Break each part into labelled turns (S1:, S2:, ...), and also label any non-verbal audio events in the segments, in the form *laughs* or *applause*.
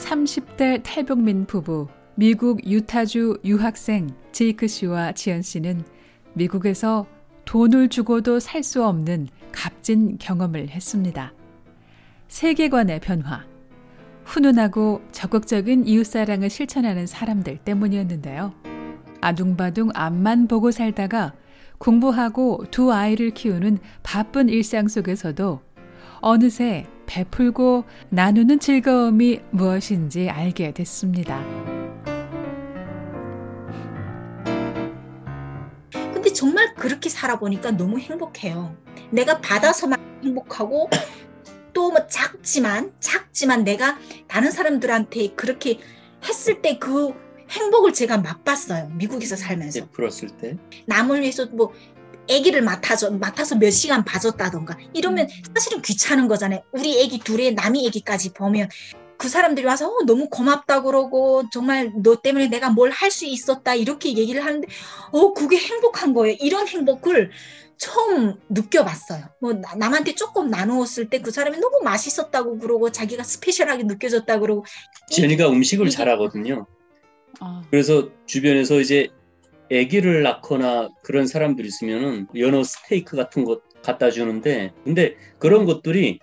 S1: 30대 탈북민 부부 미국 유타주 유학생 제이크 씨와 지연 씨는 미국에서 돈을 주고도 살 수 없는 값진 경험을 했습니다. 세계관의 변화, 훈훈하고 적극적인 이웃사랑을 실천하는 사람들 때문이었는데요. 아둥바둥 앞만 보고 살다가 공부하고 두 아이를 키우는 바쁜 일상 속에서도 어느새 베풀고 나누는 즐거움이 무엇인지 알게 됐습니다.
S2: 근데 정말 그렇게 살아보니까 너무 행복해요. 내가 받아서만 행복하고 또 뭐 작지만 작지만 내가 다른 사람들한테 그렇게 했을 때 그 행복을 제가 맛봤어요. 미국에서 살면서.
S3: 베풀었을 때.
S2: 남을 위해서 뭐 아기를 맡아서 맡아서 몇 시간 봐줬다던가 이러면 사실은 귀찮은 거잖아요. 우리 아기 둘에 남이 아기까지 보면 그 사람들이 와서 어, 너무 고맙다 그러고 정말 너 때문에 내가 뭘 할 수 있었다 이렇게 얘기를 하는데 어 그게 행복한 거예요. 이런 행복을 처음 느껴봤어요. 뭐 나- 남한테 조금 나누었을 때 그 사람이 너무 맛있었다고 그러고 자기가 스페셜하게 느껴졌다 그러고
S3: 지연이가 음식을 잘하거든요.
S1: 아,
S3: 그래서 주변에서 이제 아기를 낳거나 그런 사람들이 있으면은 연어 스테이크 같은 것 갖다 주는데 근데 그런 것들이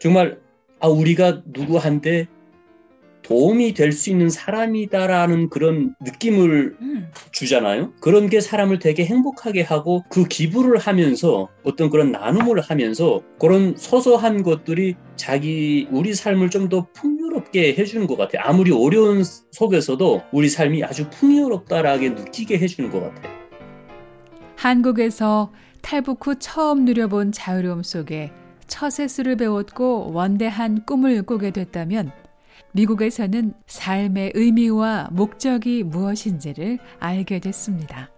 S3: 정말 아 우리가 누구한테 도움이 될 수 있는 사람이다라는 그런 느낌을
S2: 음,
S3: 주잖아요. 그런 게 사람을 되게 행복하게 하고 그 기부를 하면서 어떤 그런 나눔을 하면서 그런 소소한 것들이 자기 우리 삶을 좀 더 풍요롭게 해주는 것 같아요. 아무리 어려운 속에서도 우리 삶이 아주 풍요롭다라게 느끼게 해주는 것 같아요.
S1: 한국에서 탈북 후 처음 누려본 자유로움 속에 처세술을 배웠고 원대한 꿈을 꾸게 됐다면 미국에서는 삶의 의미와 목적이 무엇인지를 알게 됐습니다.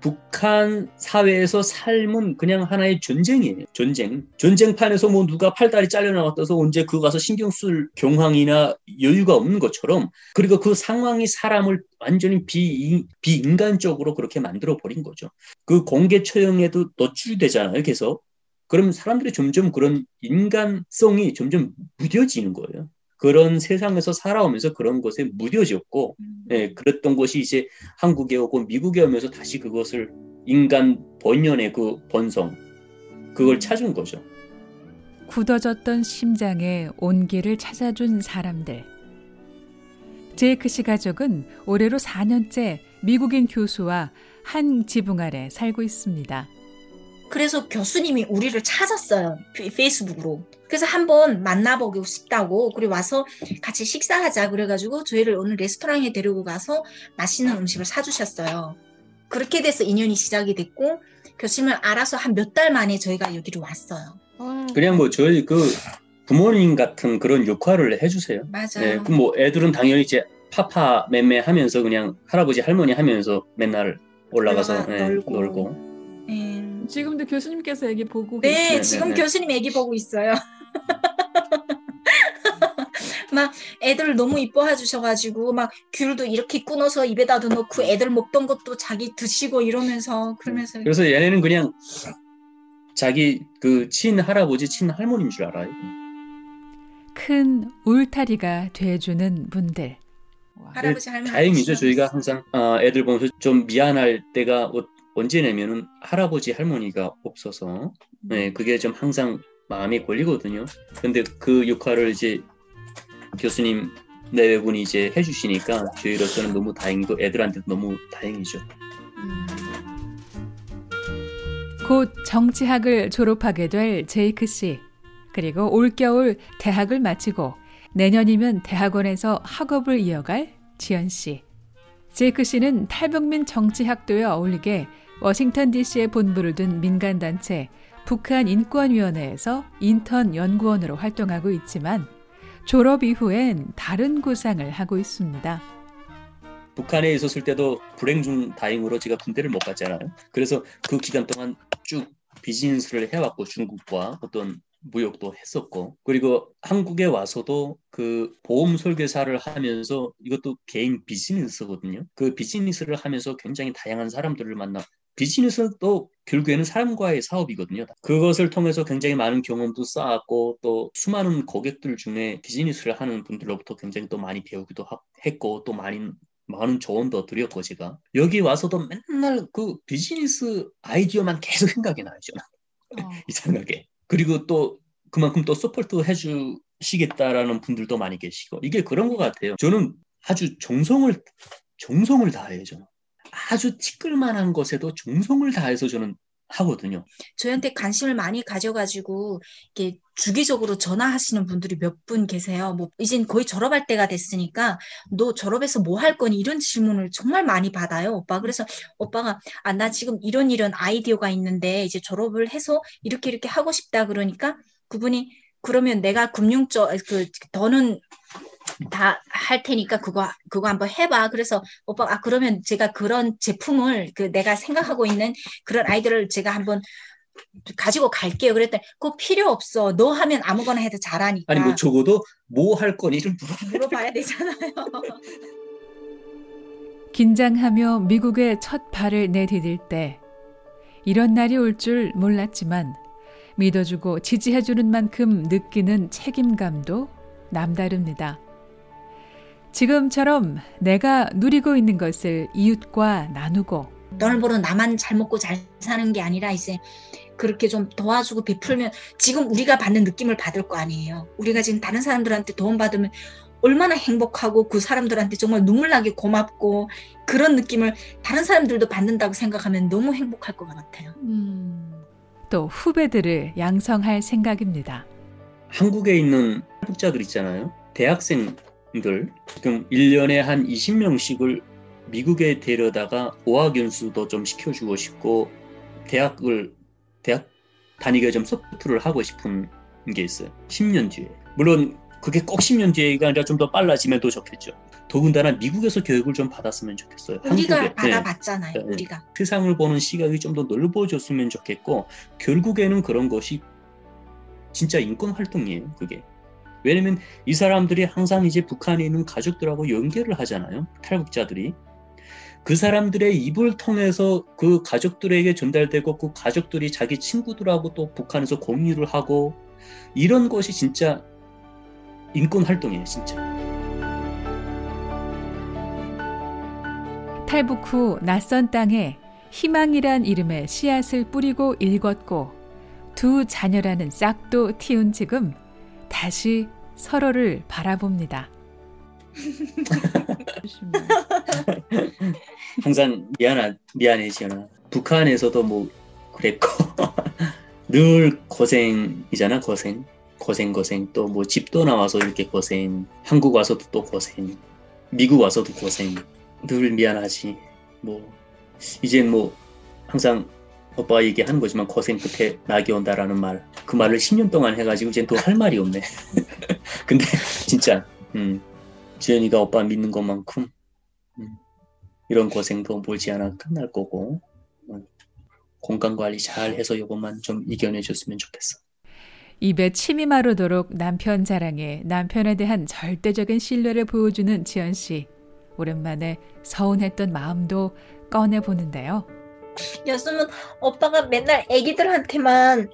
S3: 북한 사회에서 삶은 그냥 하나의 전쟁이에요. 전쟁. 전쟁판에서 뭐 누가 팔다리 잘려나갔다서 언제 그거 가서 신경 쓸 경황이나 여유가 없는 것처럼 그리고 그 상황이 사람을 완전히 비, 비인간적으로 그렇게 만들어 버린 거죠. 그 공개 처형에도 노출되잖아요. 계속. 그럼 사람들이 점점 그런 인간성이 점점 무뎌지는 거예요. 그런 세상에서 살아오면서 그런 것에 무뎌졌고 예, 그랬던 것이 이제 한국에 오고 미국에 오면서 다시 그것을 인간 본연의 그 본성 그걸 찾은 거죠.
S1: 굳어졌던 심장에 온기를 찾아준 사람들. 제이크 씨 가족은 올해로 4년째 미국인 교수와 한 지붕 아래 살고 있습니다.
S2: 그래서 교수님이 우리를 찾았어요. 페- 페이스북으로. 그래서 한번 만나보고 싶다고 그리고 와서 같이 식사하자 그래가지고 저희를 오늘 레스토랑에 데리고 가서 맛있는 음식을 사주셨어요. 그렇게 돼서 인연이 시작이 됐고 교수님을 알아서 한 몇 달 만에 저희가 여기로 왔어요.
S3: 그냥 뭐 저희 그 부모님 같은 그런 역할을 해주세요.
S2: 맞아요.
S3: 예, 그뭐 애들은 당연히 이제 파파 맴매 하면서 그냥 할아버지 할머니 하면서 맨날 올라가서
S2: 올라가
S3: 예,
S2: 놀고.
S3: 놀고.
S2: 네.
S1: 지금도 교수님께서 얘기 보고
S2: 네,
S3: 계시네요.
S2: 지금
S3: 네, 네.
S2: 교수님 애기 보고 있어요. *laughs* 막 애들 너무 이뻐해 주셔가지고 막 귤도 이렇게 끊어서 입에다도 넣고 애들 먹던 것도 자기 드시고 이러면서 그러면서
S3: 그래서 얘네는 그냥 자기 그 친 할아버지 친 할머니인 줄 알아요.
S1: 큰 울타리가 돼주는 분들.
S2: 할아버지 할머니
S3: 다행이죠. 저희가 항상 어, 애들 보면서 좀 미안할 때가 어- 언제냐면은 할아버지 할머니가 없어서 네, 그게 좀 항상 마음에 걸리거든요. 근데 그 역할을 이제 교수님 내외분이 이제 해주시니까 저희로서는 너무 다행이고 애들한테 너무 다행이죠.
S1: 곧 정치학을 졸업하게 될 제이크 씨. 그리고 올겨울 대학을 마치고 내년이면 대학원에서 학업을 이어갈 지연 씨. 제이크 씨는 탈북민 정치학도에 어울리게 워싱턴 DC에 본부를 둔 민간단체 북한 인권위원회에서 인턴 연구원으로 활동하고 있지만 졸업 이후엔 다른 구상을 하고 있습니다.
S3: 북한에 있었을 때도 불행 중 다행으로 제가 군대를 못 갔잖아요. 그래서 그 기간 동안 쭉 비즈니스를 해왔고 중국과 어떤 무역도 했었고 그리고 한국에 와서도 그 보험 설계사를 하면서 이것도 개인 비즈니스거든요. 그 비즈니스를 하면서 굉장히 다양한 사람들을 만나 비즈니스도 결국에는 사람과의 사업이거든요. 그것을 통해서 굉장히 많은 경험도 쌓았고 또 수많은 고객들 중에 비즈니스를 하는 분들로부터 굉장히 또 많이 배우기도 했고 또 많이 많은 조언도 드렸고 제가. 여기 와서도 맨날 그 비즈니스 아이디어만 계속 생각이 저는. 어. *laughs* 이상하게. 그리고 또 그만큼 또 support 해주시겠다라는 분들도 많이 계시고. 이게 그런 것 같아요. 저는 아주 정성을 정성을 다해요 저는 아주 티끌만한 것에도 정성을 다해서 저는 하거든요.
S2: 저한테 관심을 많이 가져가지고 이렇게 주기적으로 전화하시는 분들이 몇 분 계세요. 뭐 이젠 거의 졸업할 때가 됐으니까 너 졸업해서 뭐 할 거니 이런 질문을 정말 많이 받아요, 오빠. 그래서 오빠가 아 나 지금 이런 이런 아이디어가 있는데 이제 졸업을 해서 이렇게 이렇게 하고 싶다 그러니까 그분이 그러면 내가 금융 쪽그 더는 다 할 테니까 그거 그거 한번 해봐. 그래서 오빠 아 그러면 제가 그런 제품을 그 내가 생각하고 있는 그런 아이들을 제가 한번 가지고 갈게요. 그랬더니 그거 필요 없어. 너 하면 아무거나 해도 잘하니까.
S3: 아니 뭐 적어도 뭐 할 거니 좀
S2: 물어봐야 되잖아요. *laughs*
S1: 긴장하며 미국에 첫 발을 내디딜 때 이런 날이 올 줄 몰랐지만 믿어주고 지지해주는 만큼 느끼는 책임감도 남다릅니다. 지금처럼 내가 누리고 있는 것을 이웃과 나누고
S2: 보러 나만 잘 먹고 잘 사는 게 아니라 이제 그렇게 좀 도와주고 베풀면 지금 우리가 받는 느낌을 받을 거 아니에요. 우리가 지금 다른 사람들한테 도움 받으면 얼마나 행복하고 그 사람들한테 정말 눈물 나게 고맙고 그런 느낌을 다른 사람들도 받는다고 생각하면 너무 행복할 것 같아요. 음,
S1: 또 후배들을 양성할 생각입니다.
S3: 한국에 있는 한국자들 있잖아요. 대학생 들 지금 1년에 한 20명씩을 미국에 데려다가 어학 연수도 좀 시켜주고 싶고 대학을 대학 다니게 좀 support를 하고 싶은 게 있어요. 10년 뒤에. 물론 그게 꼭 10년 뒤가 아니라 좀 더 빨라지면 더 좋겠죠. 더군다나 미국에서 교육을 좀 받았으면 좋겠어요.
S2: 우리가 한국에. 받아봤잖아요. 네. 우리가.
S3: 세상을 보는 시각이 좀 더 넓어졌으면 좋겠고 결국에는 그런 것이 진짜 인권 활동이에요. 그게. 왜냐면 이 사람들이 항상 이제 북한에 있는 가족들하고 연결을 하잖아요. 탈북자들이. 그 사람들의 입을 통해서 그 가족들에게 전달되고 그 가족들이 자기 친구들하고 또 북한에서 공유를 하고 이런 것이 진짜 인권 활동이에요, 진짜.
S1: 탈북 후 낯선 땅에 희망이란 이름의 씨앗을 뿌리고 읽었고 두 자녀라는 싹도 틔운 지금 다시 서로를 바라봅니다. *laughs*
S3: 항상 미안하, 미안해, 지연아. 북한에서도 뭐 그랬고, *laughs* 늘 고생이잖아, 고생. 고생, 고생. 또 뭐 집도 나와서 이렇게 고생. 한국 와서도 또 고생. 미국 와서도 고생. 늘 미안하지. 뭐, 이젠 뭐, 항상 오빠가 얘기하는 거지만 고생 끝에 낙이 온다라는 말. 그 말을 10년 동안 해가지고 이제 또 할 말이 없네. *laughs* 근데 진짜 음, 지연이가 오빠 믿는 것만큼 음, 이런 고생도 멀지 않아 끝날 거고 음, 공간 관리 잘 해서 이것만 좀 이겨내 줬으면 좋겠어.
S1: 입에 침이 마르도록 남편 자랑에 남편에 대한 절대적인 신뢰를 보여주는 지연 씨. 오랜만에 서운했던 마음도 꺼내 보는데요.
S2: 였으면 오빠가 맨날 애기들한테만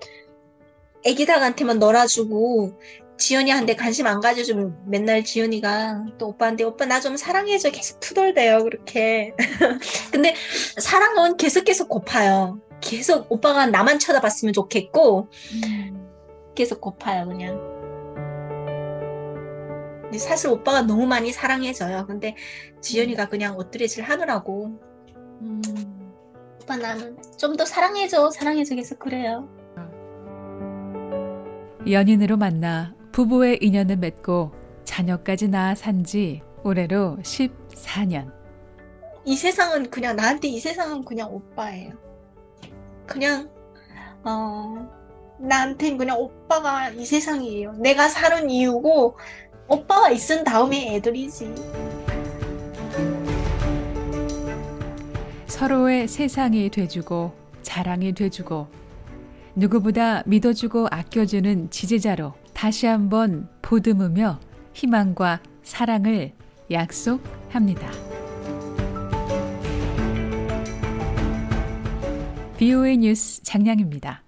S2: 애기닭한테만 놀아주고 지연이한테 관심 안 가져주면 맨날 지연이가 또 오빠한테 오빠 나 좀 사랑해줘. 계속 투덜대요 그렇게. *laughs* 근데 사랑은 계속 계속 고파요. 계속 오빠가 나만 쳐다봤으면 좋겠고 음. 계속 고파요 그냥. 근데 사실 오빠가 너무 많이 사랑해줘요. 근데 지연이가 그냥 엎드레질 하느라고. 음. 오빠 나는 좀 더 사랑해줘 사랑해줘 계속 그래요
S1: 연인으로 만나 부부의 인연을 맺고 자녀까지 낳아 산 지 올해로 14년.
S2: 이 세상은 그냥 나한테 이 세상은 그냥 오빠예요. 그냥 어 나한텐 그냥 오빠가 이 세상이에요. 내가 사는 이유고 오빠가 있은 다음에 애들이지.
S1: 서로의 세상이 돼주고 자랑이 돼주고 누구보다 믿어주고 아껴주는 지지자로 다시 한번 보듬으며 희망과 사랑을 약속합니다. BOA 뉴스 장량입니다.